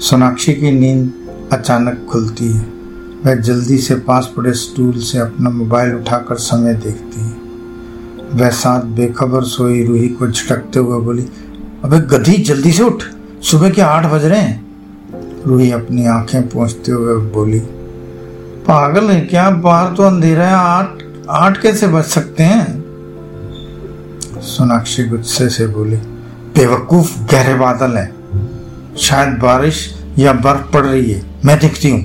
सोनाक्षी की नींद अचानक खुलती है। वह जल्दी से पास पड़े स्टूल से अपना मोबाइल उठाकर समय देखती है। वह साथ बेखबर सोई रूही को झटकते हुए बोली, अबे गधी, जल्दी से उठ। सुबह के आठ बज रहे हैं। रूही अपनी आँखें पहुँचते हुए बोली, पागल है क्या? बाहर तो अंधेरा है। आठ आठ कैसे बच सकते हैं? सोनाक्षी गुस्से से बोली, बेवकूफ़, गहरे बादल है। शायद बारिश या बर्फ़ पड़ रही है। मैं देखती हूँ।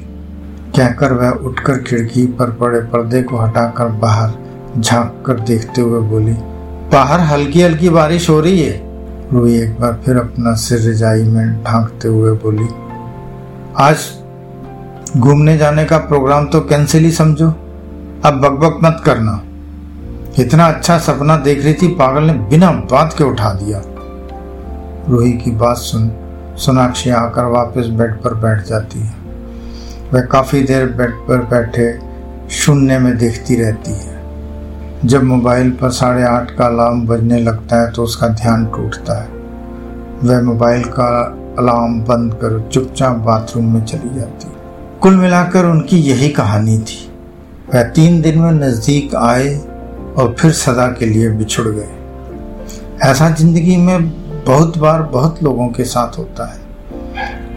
कहकर वह उठकर खिड़की पर पड़े पर्दे को हटाकर बाहर झाँक कर देखते हुए बोली, बाहर हल्की हल्की बारिश हो रही है। रूही एक बार फिर अपना सिर रिजाई में ढांकते हुए बोली, आज घूमने जाने का प्रोग्राम तो कैंसिल ही समझो। अब बकबक मत करना। इतना अच्छा सपना देख रही थी, पागल ने बिना बात के उठा दिया। रूही की बात सुन सोनाक्षी आकर वापस बेड पर बैठ जाती है। वह काफ़ी देर बेड पर बैठे शून्य में देखती रहती है। जब मोबाइल पर साढ़े आठ का अलार्म बजने लगता है तो उसका ध्यान टूटता है। वह मोबाइल का अलार्म बंद कर चुपचाप बाथरूम में चली जाती कुल मिलाकर उनकी यही कहानी थी। वह तीन दिन में नज़दीक आए और फिर सदा के लिए बिछुड़ गए। ऐसा ज़िंदगी में बहुत बार बहुत लोगों के साथ होता है।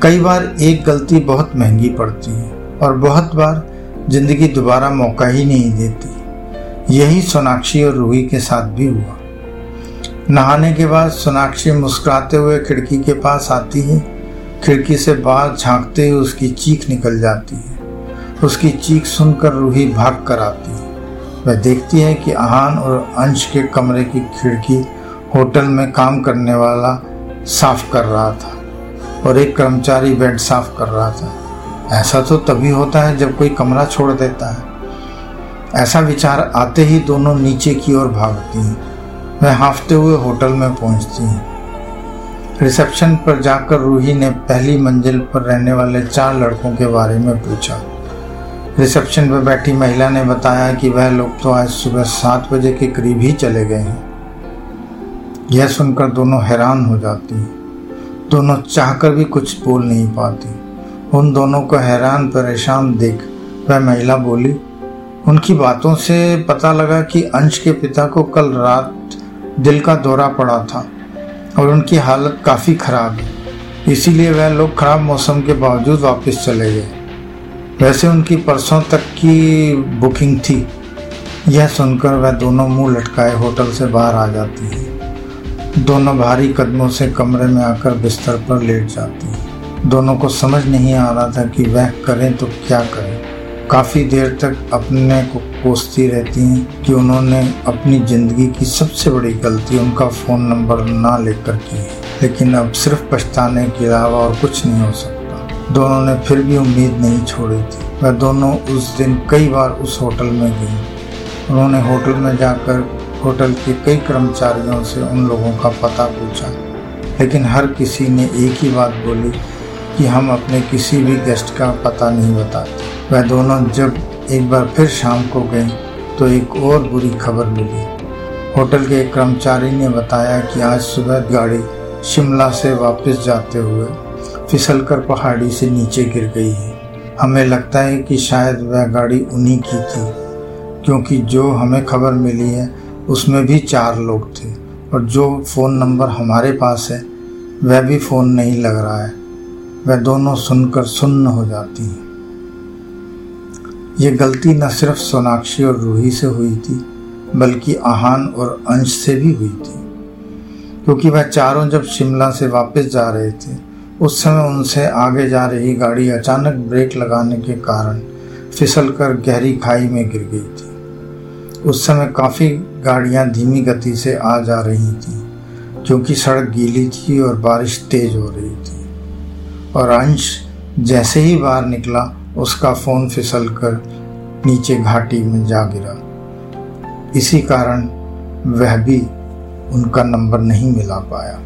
कई बार एक गलती बहुत महँगी पड़ती है और बहुत बार ज़िंदगी दोबारा मौका ही नहीं देती। यही सोनाक्षी और रूही के साथ भी हुआ। नहाने के बाद सोनाक्षी मुस्कुराते हुए खिड़की के पास आती है। खिड़की से बाहर झांकते हुए उसकी चीख निकल जाती है। उसकी चीख सुनकर रूही भाग कर आती है। वह देखती है कि आहान और अंश के कमरे की खिड़की होटल में काम करने वाला साफ़ कर रहा था और एक कर्मचारी बेड साफ़ कर रहा था। ऐसा तो तभी होता है जब कोई कमरा छोड़ देता है। ऐसा विचार आते ही दोनों नीचे की ओर भागती हैं। वह हाफते हुए होटल में पहुँचती हैं। रिसेप्शन पर जाकर रूही ने पहली मंजिल पर रहने वाले चार लड़कों के बारे में पूछा। रिसेप्शन पर बैठी महिला ने बताया कि वह लोग तो आज सुबह सात बजे के करीब ही चले गए हैं। यह सुनकर दोनों हैरान हो जाती हैं। दोनों चाहकर भी कुछ बोल नहीं पाती। उन दोनों को हैरान, परेशान देख वह महिला बोली, उनकी बातों से पता लगा कि अंश के पिता को कल रात दिल का दौरा पड़ा था और उनकी हालत काफ़ी ख़राब है। इसीलिए वह लोग खराब मौसम के बावजूद वापस चले गए। वैसे उनकी परसों तक की बुकिंग थी। यह सुनकर वह दोनों मुँह लटकाए होटल से बाहर आ जाती है। दोनों भारी कदमों से कमरे में आकर बिस्तर पर लेट जाती है। दोनों को समझ नहीं आ रहा था कि वह करें तो क्या करें। काफ़ी देर तक अपने को कोसती रहती हैं कि उन्होंने अपनी ज़िंदगी की सबसे बड़ी गलती उनका फ़ोन नंबर ना लेकर की है। लेकिन अब सिर्फ़ पछताने के अलावा और कुछ नहीं हो सकता। दोनों ने फिर भी उम्मीद नहीं छोड़ी थी। वह दोनों उस दिन कई बार उस होटल में गई। उन्होंने होटल में जाकर होटल के कई कर्मचारियों से उन लोगों का पता पूछा। लेकिन हर किसी ने एक ही बात बोली कि हम अपने किसी भी गेस्ट का पता नहीं बताते। वह दोनों जब एक बार फिर शाम को गए तो एक और बुरी खबर मिली। होटल के एक कर्मचारी ने बताया कि आज सुबह गाड़ी शिमला से वापस जाते हुए फिसलकर पहाड़ी से नीचे गिर गई है। हमें लगता है कि शायद वह गाड़ी उन्हीं की थी, क्योंकि जो हमें खबर मिली है उसमें भी चार लोग थे। और जो फ़ोन नंबर हमारे पास है, वह भी फ़ोन नहीं लग रहा है। वह दोनों सुनकर सुन्न हो जाती हैं। ये गलती न सिर्फ़ सोनाक्षी और रूही से हुई थी, बल्कि आहान और अंश से भी हुई थी। क्योंकि वह चारों जब शिमला से वापस जा रहे थे, उस समय उनसे आगे जा रही गाड़ी अचानक ब्रेक लगाने के कारण फिसलकर गहरी खाई में गिर गई थी। उस समय काफ़ी गाड़ियाँ धीमी गति से आ जा रही थीं, क्योंकि सड़क गीली थी और बारिश तेज हो रही थी। और अंश जैसे ही बाहर निकला, उसका फ़ोन फिसल कर नीचे घाटी में जा गिरा। इसी कारण वह भी उनका नंबर नहीं मिला पाया।